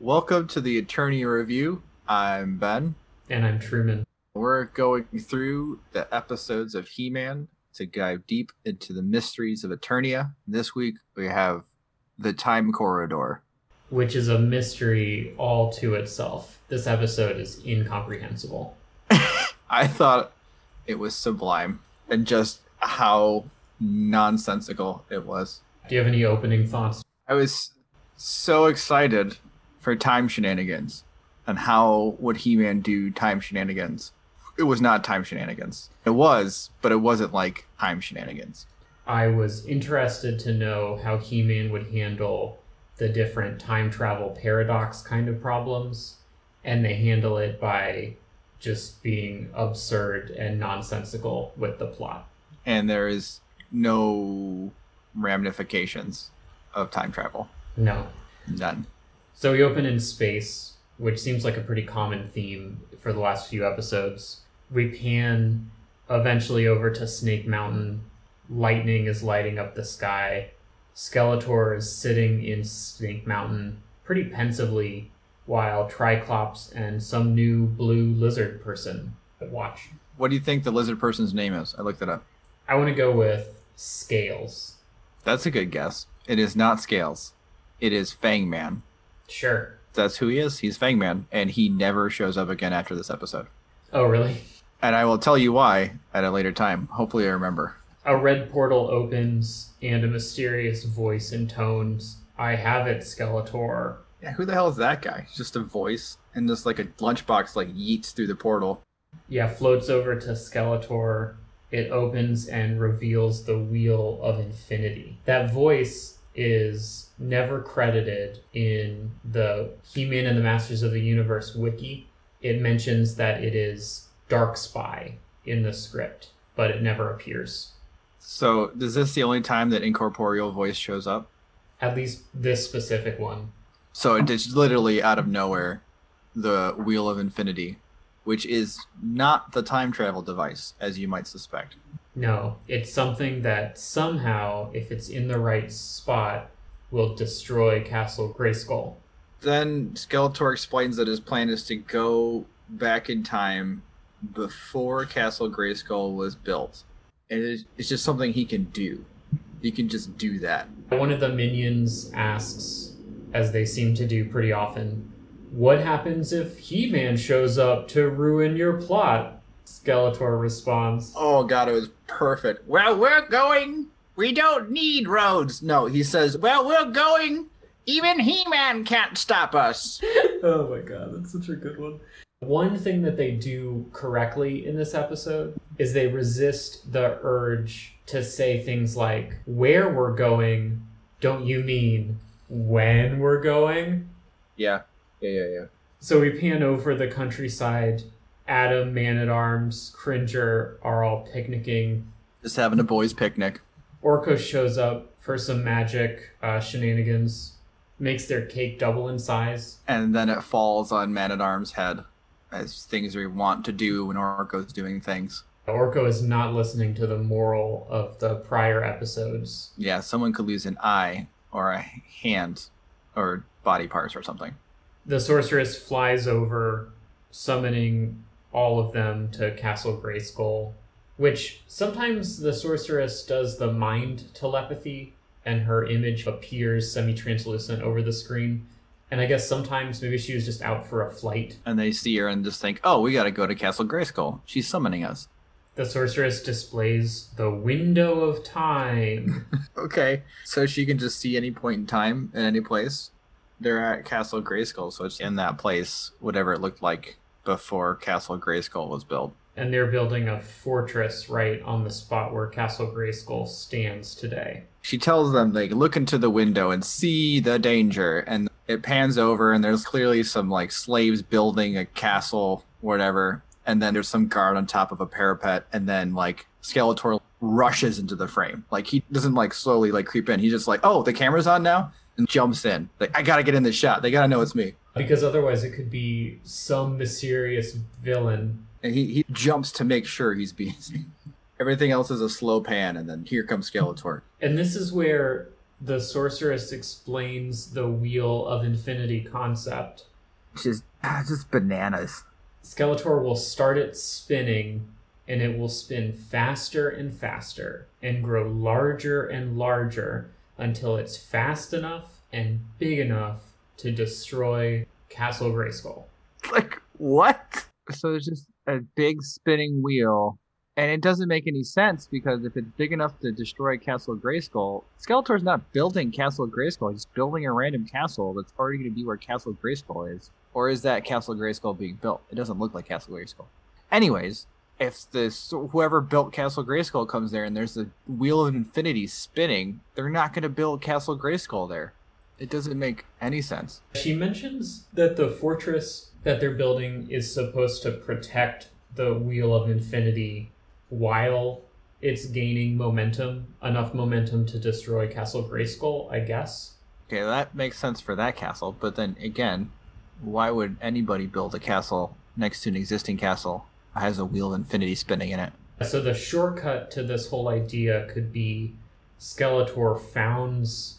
Welcome to the Eternia Review. I'm Ben. And I'm Truman. We're going through the episodes of He Man to dive deep into the mysteries of Eternia. This week we have The Time Corridor. Which is a mystery all to itself. This episode is incomprehensible. I thought it was sublime and just how nonsensical it was. Do you have any opening thoughts? I was so excited for time shenanigans and how would He-Man do time shenanigans. It was not time shenanigans. It was, but it wasn't like time shenanigans. I was interested to know how He-Man would handle the different time travel paradox kind of problems, and they handle it by just being absurd and nonsensical with the plot. And there is no ramifications of time travel. No. None. So we open in space, which seems like a pretty common theme for the last few episodes. We pan eventually over to Snake Mountain. Lightning is lighting up the sky. Skeletor is sitting in Snake Mountain pretty pensively while Triclops and some new blue lizard person watch. What do you think the lizard person's name is? I looked it up. I want to go with Scales. That's a good guess. It is not Scales. It is Fangman. Sure. That's who he is. He's Fangman, and he never shows up again after this episode. Oh, really? And I will tell you why at a later time. Hopefully, I remember. A red portal opens, and a mysterious voice intones, I have it, Skeletor. Yeah, who the hell is that guy? Just a voice, and just like a lunchbox like yeets through the portal. Yeah, floats over to Skeletor. It opens and reveals the Wheel of Infinity. That voice is never credited in the He-Man and the Masters of the Universe wiki. It mentions that it is Dark Spy in the script, but it never appears. So, is this the only time that incorporeal voice shows up? At least this specific one. So it's literally out of nowhere, the Wheel of Infinity, which is not the time travel device, as you might suspect. No, it's something that somehow, if it's in the right spot, will destroy Castle Grayskull. Then Skeletor explains that his plan is to go back in time before Castle Grayskull was built. And it's it's just something he can do. He can just do that. One of the minions asks, as they seem to do pretty often, What happens if He Man shows up to ruin your plot? Skeletor responds, Oh god, it was perfect. Well, we're going. We don't need roads. No, he says, Well, we're going. Even He Man can't stop us. Oh my god, that's such a good one. One thing that they do correctly in this episode is they resist the urge to say things like, Where we're going, don't you mean when we're going? Yeah, yeah, yeah, yeah. So we pan over the countryside. Adam, Man at Arms, Cringer are all picnicking. Just having a boys' picnic. Orko shows up for some magic uh, shenanigans, makes their cake double in size. And then it falls on Man at Arms' head, as things we want to do when Orko's doing things. Orko is not listening to the moral of the prior episodes. Yeah, someone could lose an eye or a hand or body parts or something. The sorceress flies over, summoning all of them to Castle Grayskull, which sometimes the sorceress does the mind telepathy and her image appears semi translucent over the screen. And I guess sometimes maybe she was just out for a flight. And they see her and just think, oh, we gotta go to Castle Grayskull. She's summoning us. The sorceress displays the window of time. Okay. So she can just see any point in time in any place. They're at Castle Grayskull, so it's in that place, whatever it looked like before Castle Grayskull was built. and they're building a fortress right on the spot where Castle Grayskull stands today. She tells them they look into the window and see the danger, and it pans over, and there's clearly some like slaves building a castle, whatever. And then there's some guard on top of a parapet, and then like Skeletor rushes into the frame. Like he doesn't like slowly like creep in. He's just like, oh, the camera's on now, and jumps in. Like I gotta get in this shot. They gotta know it's me. Because otherwise, it could be some mysterious villain. And he, he jumps to make sure he's being seen. Everything else is a slow pan, and then here comes Skeletor. And this is where the sorceress explains the Wheel of Infinity concept. Which is ah, just bananas. Skeletor will start it spinning and it will spin faster and faster and grow larger and larger until it's fast enough and big enough to destroy Castle Grayskull. Like, what? So there's just a big spinning wheel, and it doesn't make any sense because if it's big enough to destroy Castle Grayskull, Skeletor's not building Castle Grayskull, he's building a random castle that's already going to be where Castle Grayskull is. Or is that Castle Grayskull being built? It doesn't look like Castle Grayskull. Anyways, if this whoever built Castle Grayskull comes there and there's the Wheel of Infinity spinning, they're not going to build Castle Grayskull there. It doesn't make any sense. She mentions that the fortress that they're building is supposed to protect the Wheel of Infinity while it's gaining momentum, enough momentum to destroy Castle Grayskull, I guess. Okay, that makes sense for that castle, but then again, why would anybody build a castle next to an existing castle that has a wheel of infinity spinning in it? So the shortcut to this whole idea could be Skeletor founds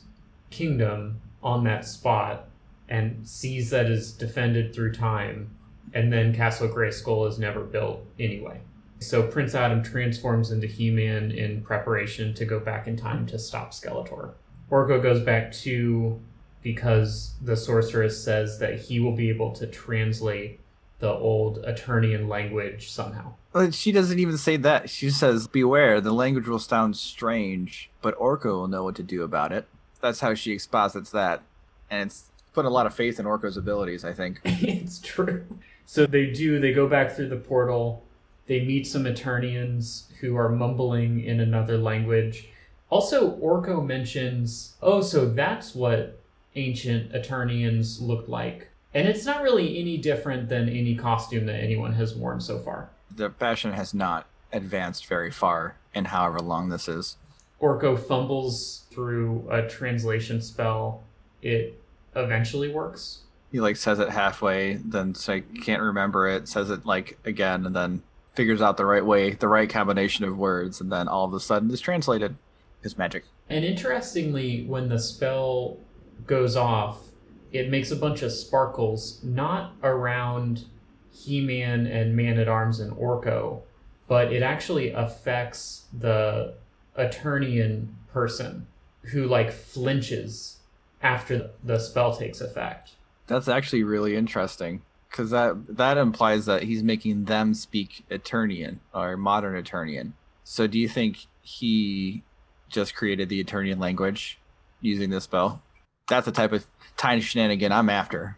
kingdom on that spot and sees that is defended through time, and then Castle Grayskull is never built anyway. So Prince Adam transforms into He-Man in preparation to go back in time to stop Skeletor. Orko goes back to because the sorceress says that he will be able to translate the old Eternian language somehow. She doesn't even say that. She says, Beware, the language will sound strange, but Orko will know what to do about it. That's how she exposits that. And it's put a lot of faith in Orko's abilities, I think. it's true. So they do, they go back through the portal. They meet some Eternians who are mumbling in another language. Also, Orko mentions, oh, so that's what ancient Eternians looked like. And it's not really any different than any costume that anyone has worn so far. The fashion has not advanced very far in however long this is. Orko fumbles through a translation spell. It eventually works. He like says it halfway, then say can't remember it, says it like again, and then figures out the right way, the right combination of words, and then all of a sudden it's translated. His magic. And interestingly, when the spell goes off, it makes a bunch of sparkles, not around He Man and Man at Arms and Orko, but it actually affects the Eternian person who like flinches after the spell takes effect. That's actually really interesting because that that implies that he's making them speak Eternian or modern Eternian. So do you think he just created the Eternian language using this spell? That's the type of tiny shenanigan I'm after.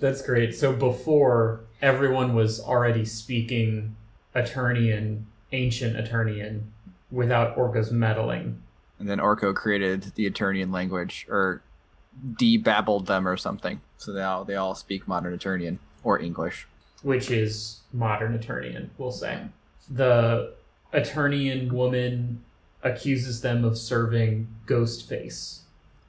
That's great. So before everyone was already speaking Eternian, ancient Eternian, without Orko's meddling. And then Orko created the Eternian language or debabbled them or something. So they all they all speak modern Eternian or English. Which is modern Eternian, we'll say. The Eternian woman accuses them of serving Ghostface.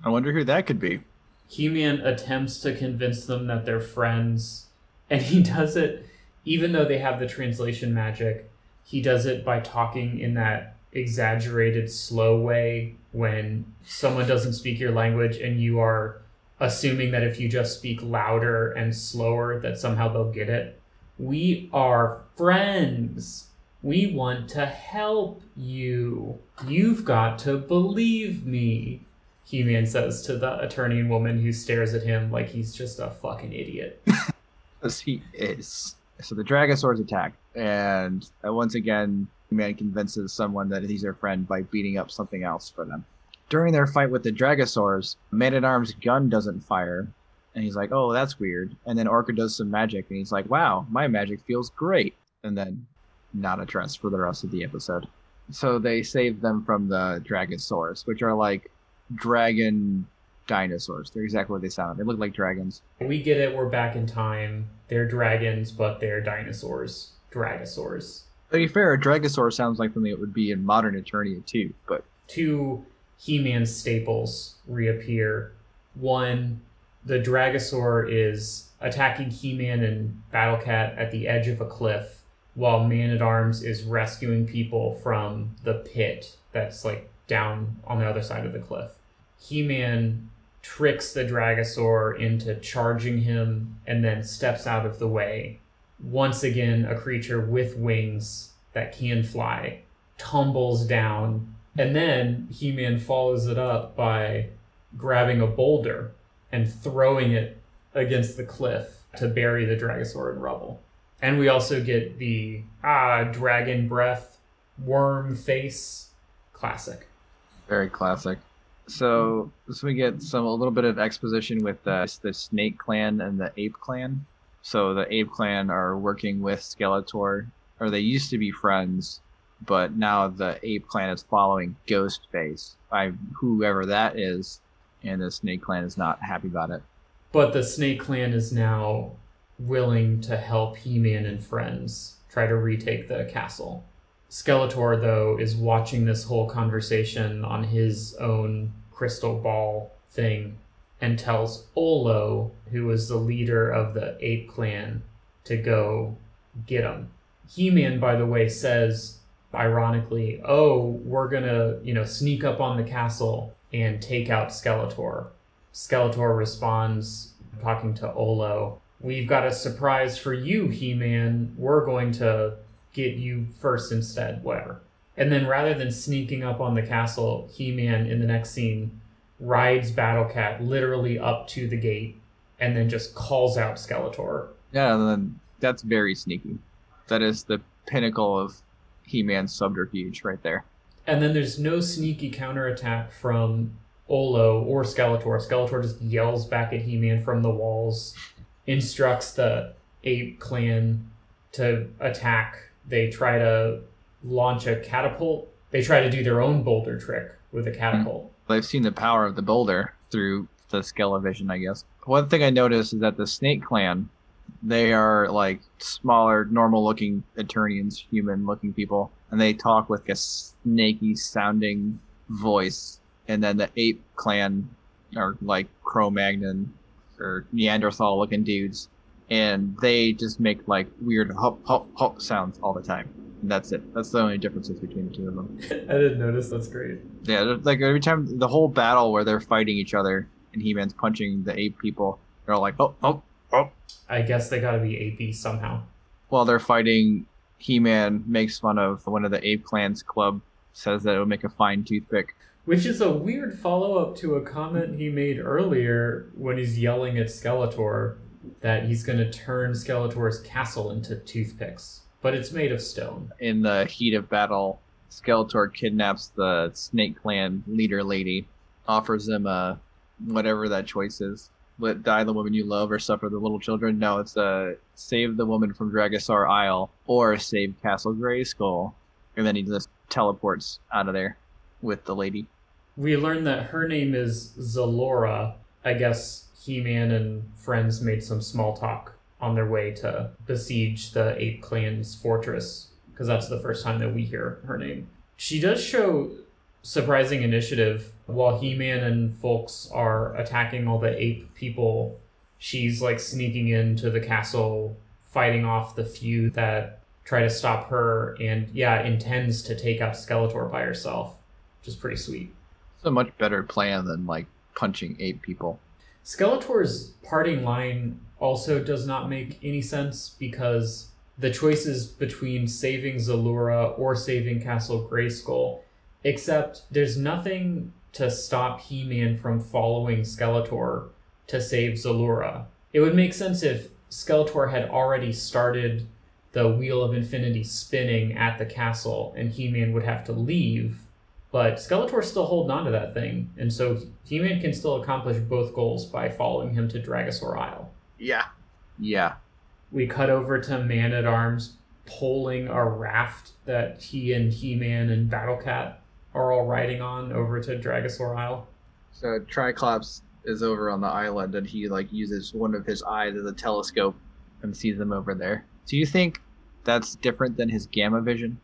I wonder who that could be. He-Man attempts to convince them that they're friends, and he does it even though they have the translation magic. He does it by talking in that exaggerated slow way when someone doesn't speak your language and you are assuming that if you just speak louder and slower that somehow they'll get it. We are friends. We want to help you. You've got to believe me. He-Man says to the Eternian woman who stares at him like he's just a fucking idiot. As he is. So the Dragosaurs attack, and uh, once again, man convinces someone that he's their friend by beating up something else for them. During their fight with the Dragosaurs, Man at Arms' gun doesn't fire, and he's like, "Oh, that's weird." And then Orko does some magic, and he's like, "Wow, my magic feels great." And then, not addressed for the rest of the episode. So they save them from the Dragosaurs, which are like dragon dinosaurs. They're exactly what they sound. They look like dragons. We get it, we're back in time. They're dragons, but they're dinosaurs. Dragosaurs. To be fair, a Dragosaur sounds like something that would be in modern Eternia too, but Two He-Man staples reappear. One, the Dragosaur is attacking He-Man and Battlecat at the edge of a cliff, while Man-at-Arms is rescuing people from the pit that's like down on the other side of the cliff. He Man tricks the Dragosaur into charging him and then steps out of the way. Once again, a creature with wings that can fly tumbles down, and then He Man follows it up by grabbing a boulder and throwing it against the cliff to bury the Dragosaur in rubble. And we also get the ah dragon breath worm face classic. Very classic. So, so we get some a little bit of exposition with the, the Snake Clan and the Ape Clan. So the Ape Clan are working with Skeletor, or they used to be friends, but now the Ape Clan is following Ghostface by whoever that is, and the Snake Clan is not happy about it. But the Snake Clan is now willing to help He-Man and friends try to retake the castle. Skeletor, though, is watching this whole conversation on his own crystal ball thing and tells Olo, who was the leader of the Ape Clan, to go get him. He Man, by the way, says ironically, "Oh, we're gonna, you know, sneak up on the castle and take out Skeletor." Skeletor responds, talking to Olo, "We've got a surprise for you, He Man. We're going to get you first instead, whatever." And then rather than sneaking up on the castle, He Man in the next scene rides Battle Cat literally up to the gate and then just calls out Skeletor. Yeah, that's very sneaky. That is the pinnacle of He-Man's subterfuge right there. And then there's no sneaky counterattack from Olo or Skeletor. Skeletor just yells back at He-Man from the walls, instructs the ape clan to attack. They try to launch a catapult. They try to do their own boulder trick with a catapult. They've seen the power of the boulder through the Skelevision, I guess. One thing I noticed is that the Snake Clan, they are like smaller, normal looking Eternians, human looking people, and they talk with a snaky sounding voice. And then the Ape Clan are like Cro Magnon or Neanderthal looking dudes, and they just make like weird hop hop hop sounds all the time. That's it. That's the only differences between the two of them. I didn't notice. That's great. Yeah, like every time the whole battle where they're fighting each other and He-Man's punching the ape people, they're all like, oh, oh, oh. I guess they gotta be AP somehow. While they're fighting, He-Man makes fun of one of the ape clan's club, says that it would make a fine toothpick. Which is a weird follow up to a comment he made earlier when he's yelling at Skeletor that he's going to turn Skeletor's castle into toothpicks. But it's made of stone. In the heat of battle, Skeletor kidnaps the Snake Clan leader lady, offers him uh, whatever that choice is. Let die the woman you love or suffer the little children. No, it's uh, save the woman from Dragosaur Isle or save Castle Grayskull. And then he just teleports out of there with the lady. We learn that her name is Zalora. I guess He Man and friends made some small talk on their way to besiege the Ape Clan's fortress, because that's the first time that we hear her name. She does show surprising initiative while He Man and folks are attacking all the ape people. She's like sneaking into the castle, fighting off the few that try to stop her, and yeah, intends to take out Skeletor by herself, which is pretty sweet. It's a much better plan than like punching ape people. Skeletor's parting line also does not make any sense because the choices between saving Zalura or saving Castle Grayskull, except there's nothing to stop He Man from following Skeletor to save Zalura. It would make sense if Skeletor had already started the Wheel of Infinity spinning at the castle and He Man would have to leave. But Skeletor's still holding on to that thing, and so He Man can still accomplish both goals by following him to Dragosaur Isle. Yeah. Yeah. We cut over to Man at Arms pulling a raft that he and He Man and Battle Cat are all riding on over to Dragosaur Isle. So Triclops is over on the island and he like uses one of his eyes as a telescope and sees them over there. Do you think that's different than his gamma vision?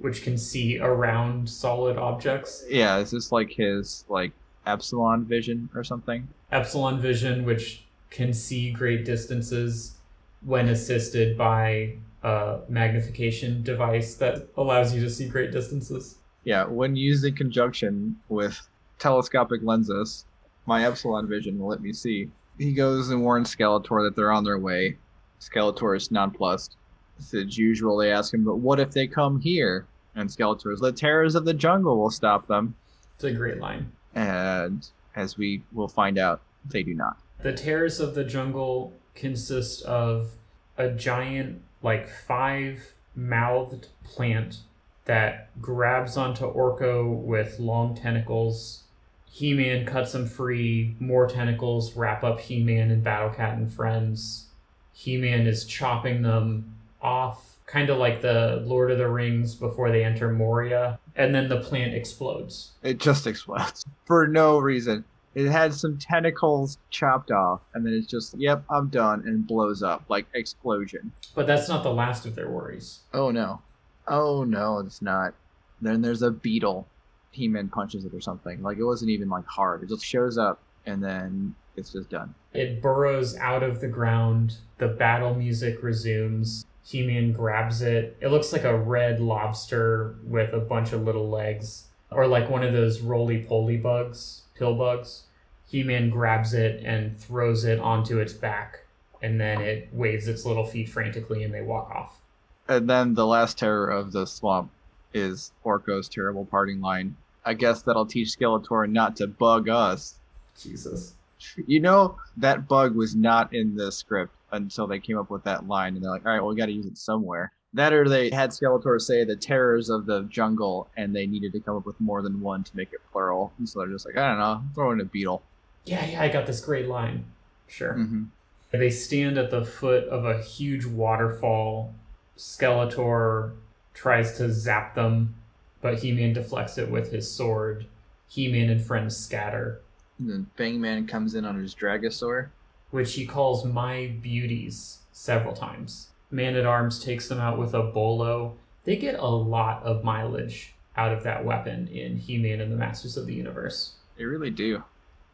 which can see around solid objects. Yeah, is this like his like epsilon vision or something? Epsilon vision, which can see great distances when assisted by a magnification device that allows you to see great distances. Yeah, when used in conjunction with telescopic lenses. My epsilon vision will let me see. He goes and warns Skeletor that they're on their way. Skeletor is nonplussed. As usual, they ask him, but what if they come here? And Skeletor is, the terrors of the jungle will stop them. It's a great line. And as we will find out, they do not. The terrace of the jungle consists of a giant, like five mouthed plant that grabs onto Orko with long tentacles. He Man cuts him free. More tentacles wrap up He Man and Battle Cat and friends. He Man is chopping them off, kind of like the Lord of the Rings before they enter Moria. And then the plant explodes. It just explodes for no reason. It had some tentacles chopped off, and then it's just, yep, I'm done, and blows up like explosion. But that's not the last of their worries. Oh no. Oh no, it's not. Then there's a beetle. He Man punches it or something. Like it wasn't even like hard. It just shows up and then it's just done. It burrows out of the ground. The battle music resumes. He Man grabs it. It looks like a red lobster with a bunch of little legs, or like one of those roly poly bugs, pill bugs. He Man grabs it and throws it onto its back, and then it waves its little feet frantically and they walk off. And then the last terror of the swamp is Orko's terrible parting line. I guess that'll teach Skeletor not to bug us. Jesus. You know, that bug was not in the script until they came up with that line, and they're like, all right, well, we got to use it somewhere. That or they had Skeletor say the terrors of the jungle, and they needed to come up with more than one to make it plural. And so they're just like, I don't know, throw in a beetle. Yeah, yeah, I got this great line. Sure. hmm They stand at the foot of a huge waterfall. Skeletor tries to zap them, but He Man deflects it with his sword. He Man and friends scatter, And then Fangman comes in on his Dragosaur. which he calls my beauties several times. Man at Arms takes them out with a bolo. They get a lot of mileage out of that weapon in He Man and the Masters of the Universe. They really do.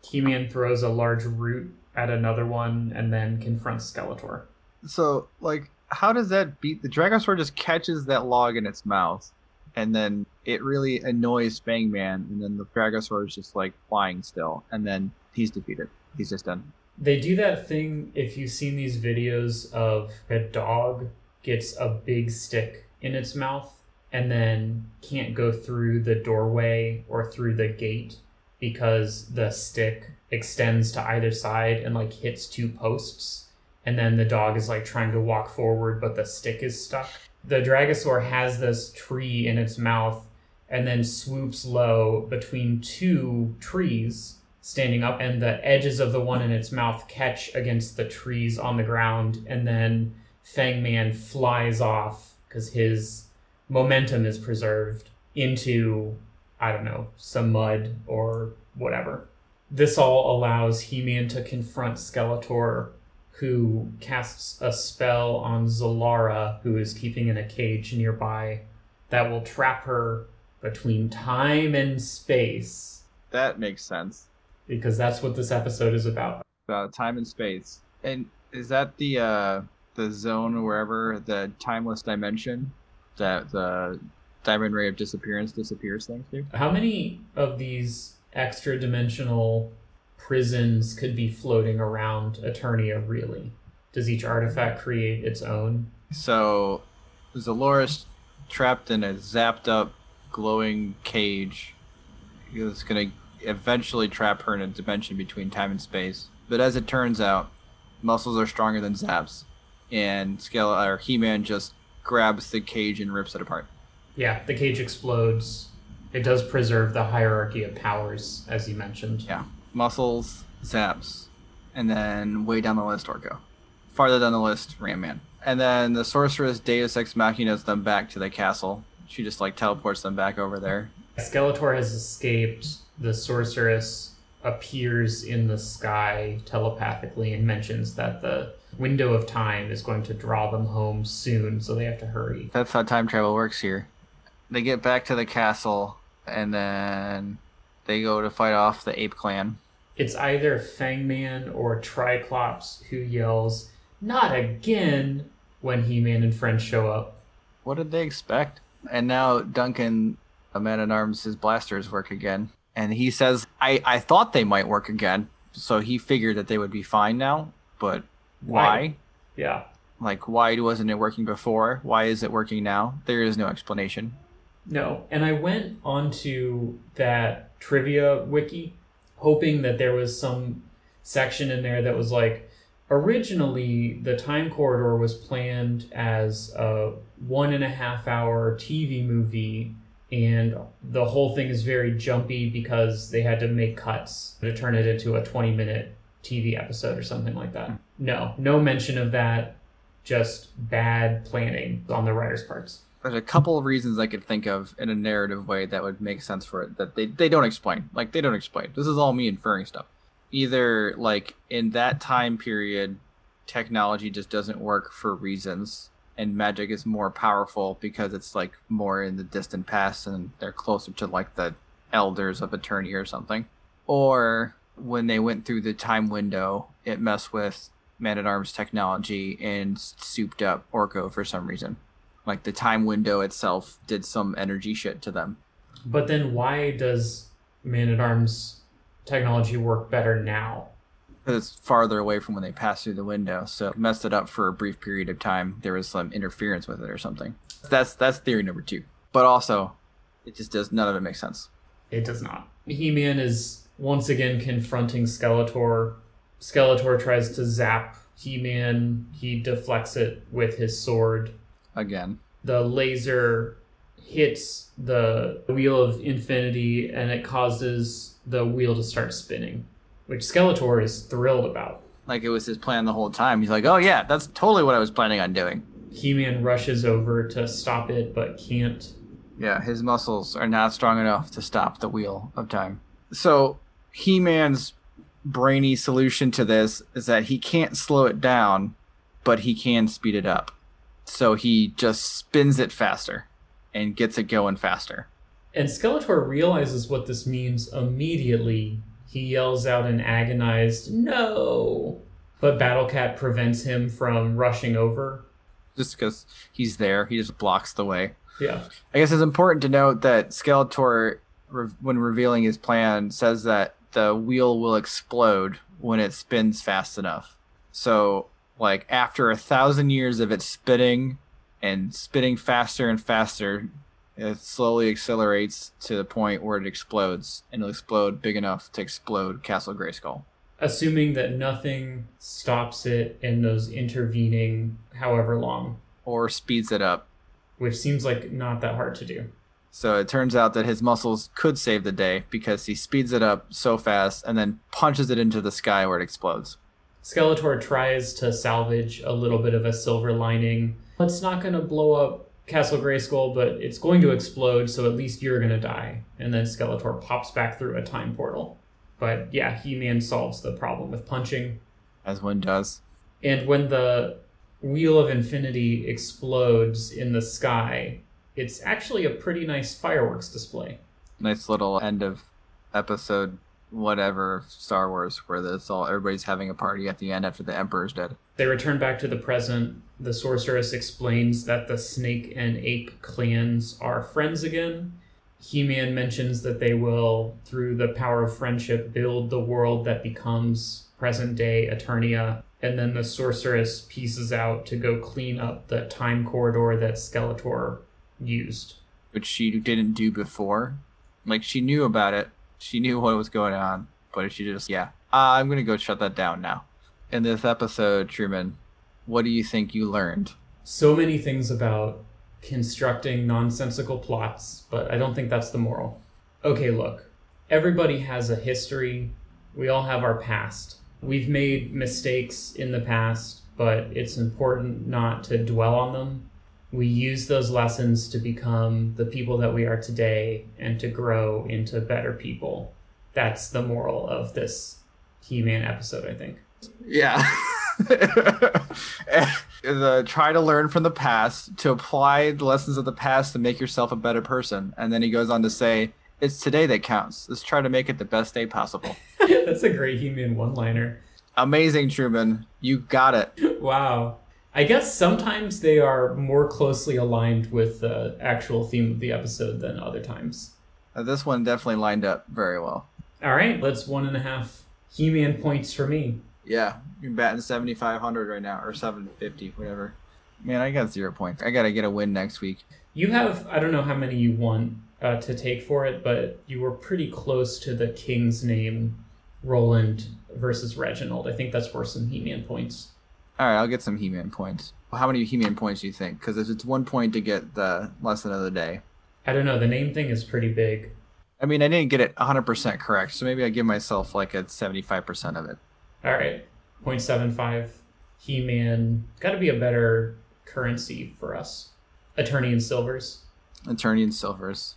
He Man throws a large root at another one and then confronts Skeletor. So, like, how does that beat the Dragosaur? Just catches that log in its mouth, and then it really annoys Fangman, and then the Dragosaur is just like flying still, and then he's defeated. He's just done. They do that thing if you've seen these videos of a dog gets a big stick in its mouth and then can't go through the doorway or through the gate because the stick extends to either side and like hits two posts and then the dog is like trying to walk forward but the stick is stuck. The Dragosaur has this tree in its mouth and then swoops low between two trees standing up and the edges of the one in its mouth catch against the trees on the ground and then Fang Man flies off because his momentum is preserved into I don't know some mud or whatever. This all allows He-Man to confront Skeletor who casts a spell on Zalara who is keeping in a cage nearby that will trap her between time and space That makes sense. Because that's what this episode is about. Uh, time and space, and is that the uh, the zone wherever the timeless dimension that the diamond ray of disappearance disappears things to? How many of these extra dimensional prisons could be floating around Eternia really? Does each artifact create its own? So, Zaloris trapped in a zapped up, glowing cage. It's going to eventually trap her in a dimension between time and space. But as it turns out, muscles are stronger than Zaps, and Scale or He-Man just grabs the cage and rips it apart. Yeah, the cage explodes. It does preserve the hierarchy of powers, as you mentioned. Yeah, muscles, Zaps, and then way down the list, Orko. Farther down the list, Ram Man. And then the sorceress Deus Ex Machina's them back to the castle. She just like teleports them back over there. Skeletor has escaped. The sorceress appears in the sky telepathically and mentions that the window of time is going to draw them home soon, so they have to hurry. That's how time travel works here. They get back to the castle, and then they go to fight off the ape clan. It's either Fangman or Triclops who yells, Not again! when He Man and friends show up. What did they expect? And now Duncan, a man at arms, his blasters work again. And he says, I, I thought they might work again. So he figured that they would be fine now. But why? Why? Yeah. Like, why wasn't it working before? Why is it working now? There is no explanation. No. And I went onto that trivia wiki hoping that there was some section in there that was like originally the time corridor was planned as a one and a half hour TV movie and the whole thing is very jumpy because they had to make cuts to turn it into a 20 minute TV episode or something like that. No, no mention of that. Just bad planning on the writers' parts. There's a couple of reasons I could think of in a narrative way that would make sense for it that they, they don't explain. Like, they don't explain. This is all me inferring stuff. Either, like, in that time period, technology just doesn't work for reasons and magic is more powerful because it's like more in the distant past and they're closer to like the elders of eternity or something. Or when they went through the time window it messed with man at arms technology and souped up orko for some reason. Like the time window itself did some energy shit to them. But then why does Man at Arms technology work better now? Because it's farther away from when they passed through the window so it messed it up for a brief period of time. There was some interference with it or something. That's that's theory number two. But also it just does none of it makes sense. It does not. He Man is once again confronting Skeletor. Skeletor tries to zap He Man, he deflects it with his sword. again. The laser hits the Wheel of Infinity and it causes the wheel to start spinning, which Skeletor is thrilled about. like it was his plan the whole time he's like oh yeah that's totally what i was planning on doing He Man rushes over to stop it but can't. yeah his muscles are not strong enough to stop the wheel of time so he-man's brainy solution to this is that he can't slow it down but he can speed it up so he just spins it faster and gets it going faster And Skeletor realizes what this means immediately. He yells out an agonized no. But Battlecat prevents him from rushing over. just because he's there he just blocks the way Yeah. I guess it's important to note that Skeletor, re- when revealing his plan, says that the wheel will explode when it spins fast enough. So, like, after a thousand years of it spinning and spinning faster and faster, it slowly accelerates to the point where it explodes, and it'll explode big enough to explode Castle Grayskull. Assuming that nothing stops it in those intervening however long, Or speeds it up. which seems like not that hard to do. So it turns out that his muscles could save the day because he speeds it up so fast and then punches it into the sky where it explodes. Skeletor tries to salvage a little bit of a silver lining. It's not going to blow up Castle Grayskull, but it's going to explode, so at least you're going to die. And then Skeletor pops back through a time portal. But yeah, He Man solves the problem with punching. as one does. And when the Wheel of Infinity explodes in the sky, it's actually a pretty nice fireworks display. Nice little end of episode whatever Star Wars where this all everybody's having a party at the end after the Emperor's dead. They return back to the present. The sorceress explains that the snake and ape clans are friends again. He Man mentions that they will, through the power of friendship, build the world that becomes present day Eternia. And then the sorceress pieces out to go clean up the time corridor that Skeletor used. Which she didn't do before. Like she knew about it. She knew what was going on. But she just yeah. Uh, I'm gonna go shut that down now. In this episode, Truman, what do you think you learned? So many things about constructing nonsensical plots, but I don't think that's the moral. Okay, look, everybody has a history. We all have our past. We've made mistakes in the past, but it's important not to dwell on them. We use those lessons to become the people that we are today and to grow into better people. That's the moral of this He Man episode, I think. Yeah. the try to learn from the past to apply the lessons of the past to make yourself a better person and then he goes on to say it's today that counts let's try to make it the best day possible That's a great He Man one liner. amazing truman you got it Wow. I guess sometimes they are more closely aligned with the actual theme of the episode than other times. Uh, this one definitely lined up very well. All right, that's one and a half He-Man points for me. Yeah, you're batting 7,500 right now, or 750, whatever. Man, I got zero points. I gotta get a win next week. You have I don't know how many you want uh, to take for it, but you were pretty close to the king's name, Roland versus Reginald. I think that's worth some He-Man points. All right, I'll get some He-Man points. How many He-Man points do you think? Because if it's one point to get the lesson of the day. I don't know. The name thing is pretty big. I mean, I didn't get it 100% correct, so maybe I give myself like a 75% of it. All right, 0.75. He-Man. Got to be a better currency for us. Eternian silvers. Eternian silvers.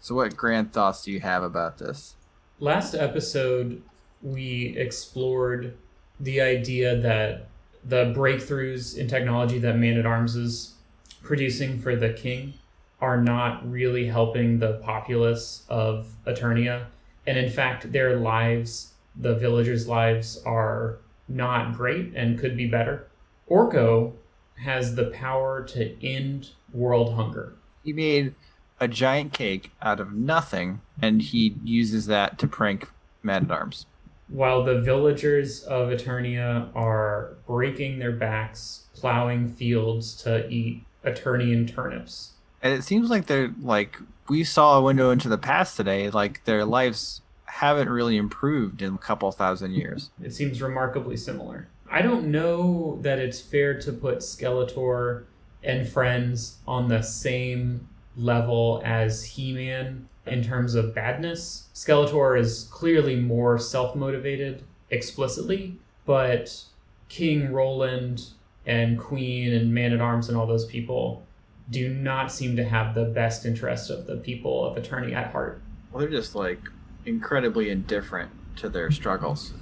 So, what grand thoughts do you have about this? Last episode, we explored the idea that the breakthroughs in technology that Man at Arms is producing for the king are not really helping the populace of Eternia. And in fact, their lives, the villagers' lives, are not great and could be better. Orko has the power to end world hunger. He made a giant cake out of nothing, and he uses that to prank Man at Arms. While the villagers of Eternia are breaking their backs, plowing fields to eat Eternian turnips. And it seems like they're like we saw a window into the past today. Like their lives haven't really improved in a couple thousand years. It seems remarkably similar. I don't know that it's fair to put Skeletor and friends on the same level as He Man in terms of badness. Skeletor is clearly more self motivated explicitly, but King Roland and Queen and Man at Arms and all those people do not seem to have the best interest of the people of Eternia at heart. Well, they're just like incredibly indifferent to their struggles.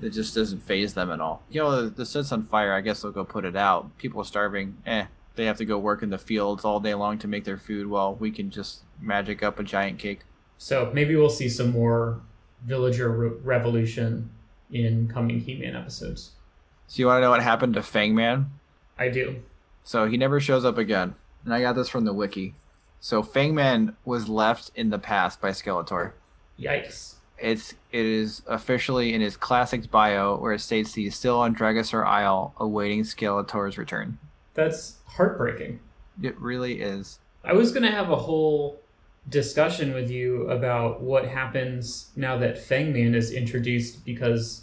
It just doesn't phase them at all. You know, the, the set's on fire. I guess they'll go put it out. People are starving. Eh, they have to go work in the fields all day long to make their food. while we can just magic up a giant cake. So maybe we'll see some more villager re- revolution in coming He-Man episodes. So you want to know what happened to Fangman? I do. So he never shows up again. And I got this from the wiki. So Fangman was left in the past by Skeletor. Yikes. It's it is officially in his classics bio where it states he's still on Dragosaur Isle awaiting Skeletor's return. That's heartbreaking. It really is. I was going to have a whole discussion with you about what happens now that Fangman is introduced because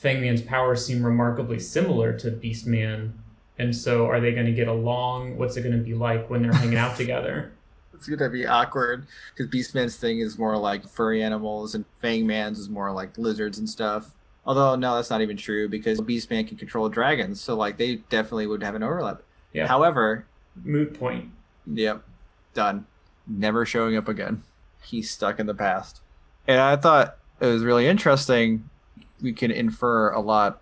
Fangman's powers seem remarkably similar to Beastman. And so are they going to get along? What's it going to be like when they're hanging out together? It's gonna be awkward because Beastman's thing is more like furry animals and Fangman's is more like lizards and stuff. Although no, that's not even true because Beastman can control dragons, so like they definitely would have an overlap. Yeah. However, Moot point. Yep. Done. Never showing up again. He's stuck in the past. And I thought it was really interesting. We can infer a lot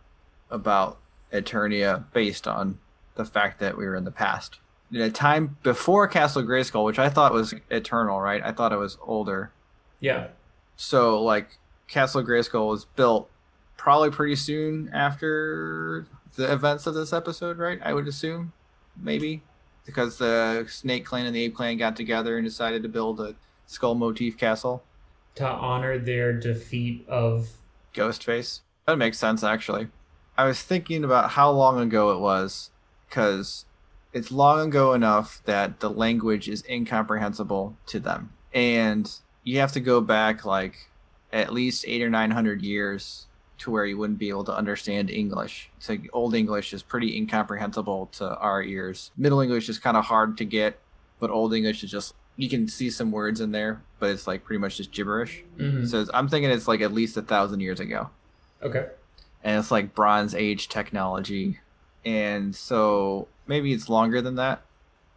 about Eternia based on the fact that we were in the past. In a time before Castle Grayskull, which I thought was eternal, right? I thought it was older. Yeah. So, like, Castle Grayskull was built probably pretty soon after the events of this episode, right? I would assume. Maybe because the Snake Clan and the Ape Clan got together and decided to build a skull motif castle. To honor their defeat of. Ghostface. That makes sense, actually. I was thinking about how long ago it was, because it's long ago enough that the language is incomprehensible to them. And you have to go back like at least eight or nine hundred years to where you wouldn't be able to understand English. So Old English is pretty incomprehensible to our ears. Middle English is kind of hard to get, but Old English is just you can see some words in there, but it's like pretty much just gibberish. Mhm. So I'm thinking it's like at least a thousand years ago, Okay. and it's like Bronze Age technology, and so maybe it's longer than that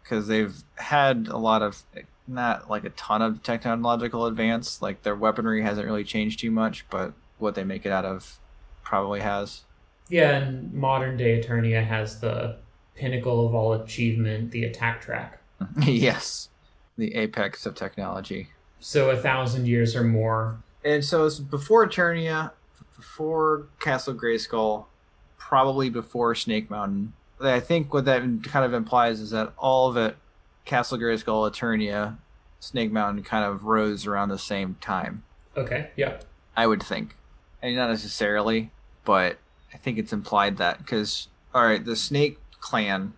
because they've had a lot of not like a ton of technological advance. Like their weaponry hasn't really changed too much, but what they make it out of probably has. Yeah, and modern day Eternia has the pinnacle of all achievement, the attack track. yes, the apex of technology. So a thousand years or more. And so it's before Eternia, before Castle Grayskull, probably before Snake Mountain. I think what that kind of implies is that all of it, Castle Grayskull, Eternia, Snake Mountain kind of rose around the same time. Okay, yeah. I would think. Not necessarily, but I think it's implied that because all right, the Snake Clan,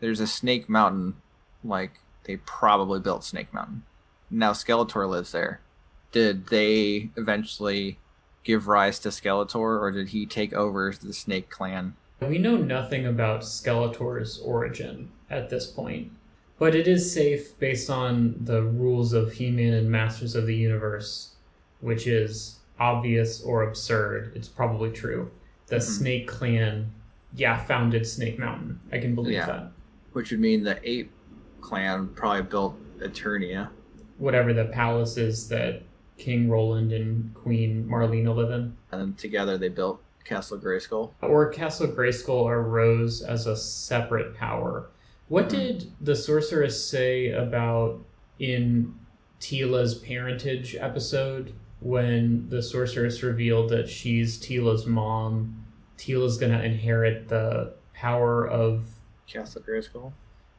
there's a Snake Mountain, like they probably built Snake Mountain. Now Skeletor lives there. Did they eventually give rise to Skeletor, or did he take over the Snake Clan? We know nothing about Skeletor's origin at this point, but it is safe based on the rules of He Man and Masters of the Universe, which is obvious or absurd. It's probably true. The Mhm. Snake Clan, yeah, founded Snake Mountain. I can believe Yeah. that. Which would mean the Ape Clan probably built Eternia. Whatever the palace is that King Randor and Queen Marlena live in. And then together they built Castle Grayskull. Or Castle Grayskull arose as a separate power. What Mhm. did the sorceress say about in Teela's parentage episode when the sorceress revealed that she's Teela's mom? Teela's gonna inherit the power of. Castle Grayskull.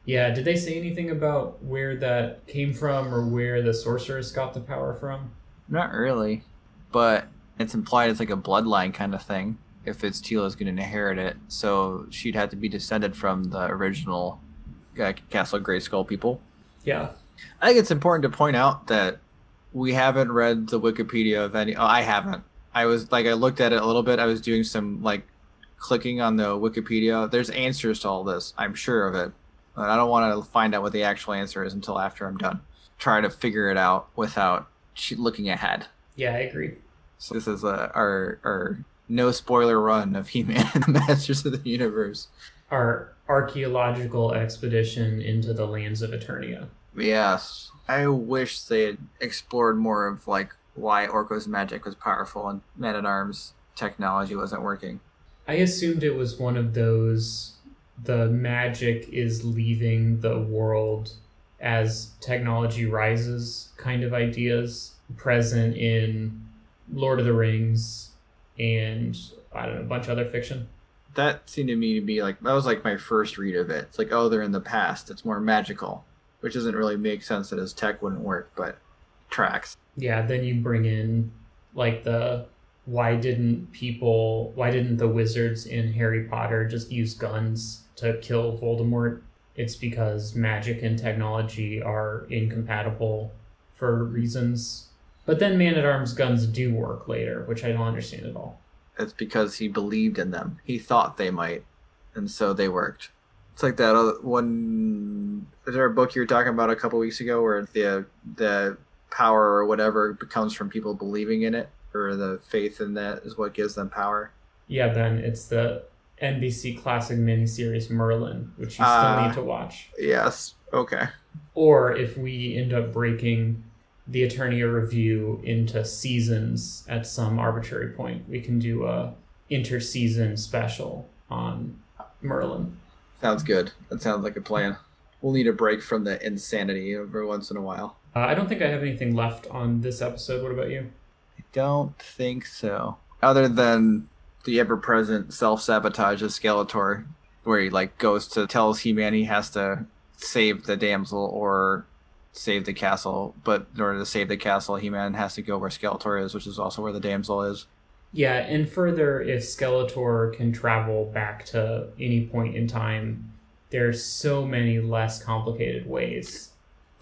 Yeah, did they say anything about where that came from or where the sorceress got the power from? Not really, but it's implied it's like a bloodline kind of thing. If it's Teela's going to inherit it, so she'd have to be descended from the original uh, Castle Grayskull people. Yeah. I think it's important to point out that we haven't read the Wikipedia of any. Oh, I haven't. I was like, I looked at it a little bit. I was doing some like clicking on the Wikipedia. There's answers to all this. I'm sure of it, but I don't want to find out what the actual answer is until after I'm done. Try to figure it out without looking ahead. Yeah, I agree. So this is uh, our our no spoiler run of He-Man and the Masters of the Universe. Our archaeological expedition into the lands of Eternia. Yes, I wish they had explored more of like why Orko's magic was powerful and Man at Arms technology wasn't working. I assumed it was one of those the magic is leaving the world as technology rises kind of ideas present in Lord of the Rings and I don't know, a bunch of other fiction. That seemed to me to be like that was like my first read of it. It's like oh they're in the past. It's more magical, which doesn't really make sense that his tech wouldn't work, but tracks. Yeah, then you bring in like the why didn't people why didn't the wizards in Harry Potter just use guns to kill Voldemort? It's because magic and technology are incompatible for reasons. But then Man at Arms guns do work later, which I don't understand at all. It's because he believed in them. He thought they might, and so they worked. It's like that other one. Is there a book you were talking about a couple weeks ago where the the power or whatever comes from people believing in it, or the faith in that is what gives them power? Yeah, Ben, it's the NBC classic miniseries Merlin, which you still Ah. need to watch. Yes. Okay. or if we end up breaking the Eternia review into seasons at some arbitrary point, we can do a inter-season special on Merlin. Sounds good. That sounds like a plan. We'll need a break from the insanity every once in a while. Uh, I don't think I have anything left on this episode. What about you? I don't think so. Other than the ever-present self-sabotage of Skeletor, where he like goes to tells He-Man he has to save the damsel or save the castle, but in order to save the castle, He-Man has to go where Skeletor is, which is also where the damsel is. Yeah, and further, if Skeletor can travel back to any point in time, there's so many less complicated ways.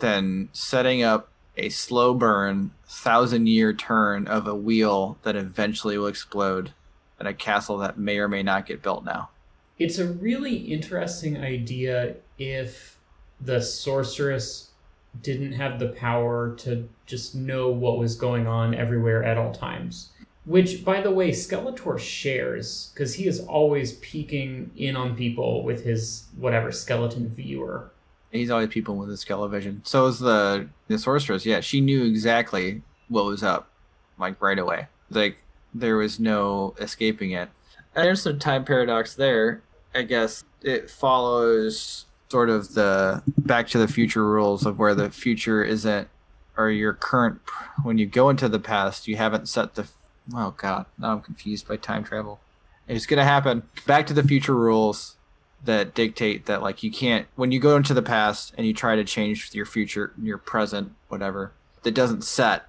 than setting up a slow burn, thousand-year turn of a wheel that eventually will explode, and a castle that may or may not get built now. It's a really interesting idea if the sorceress didn't have the power to just know what was going on everywhere at all times. Which, by the way, Skeletor shares because he is always peeking in on people with his whatever skeleton viewer. He's always people with his skeleton. So is the the sorceress. Yeah, she knew exactly what was up, like right away. Like there was no escaping it. And there's some time paradox there. I guess it follows sort of the Back to the Future rules of where the future isn't, or your current. When you go into the past, you haven't set the. Oh God, now I'm confused by time travel. It's gonna happen. Back to the Future rules that dictate that like you can't when you go into the past and you try to change your future your present whatever that doesn't set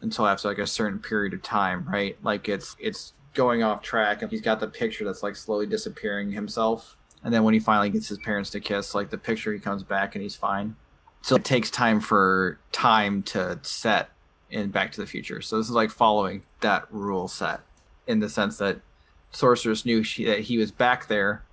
until after like a certain period of time, right? Like it's it's going off track and he's got the picture that's like slowly disappearing himself. And then when he finally gets his parents to kiss, like the picture he comes back and he's fine. So it takes time for time to set in Back to the Future. So this is like following that rule set in the sense that Sorceress knew she, that he was back there,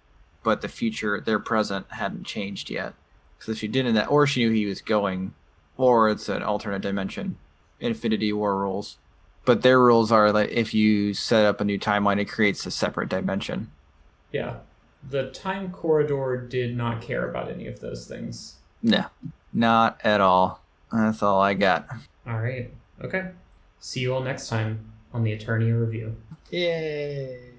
but the future, their present, hadn't changed yet. So she didn't that, or she knew he was going, or it's an alternate dimension. Infinity War rules, but their rules are that if you set up a new timeline, it creates a separate dimension. Yeah. The time corridor did not care about any of those things. No, not at all. That's all I got. All right. Okay. See you all next time on the Eternia Review. Yay.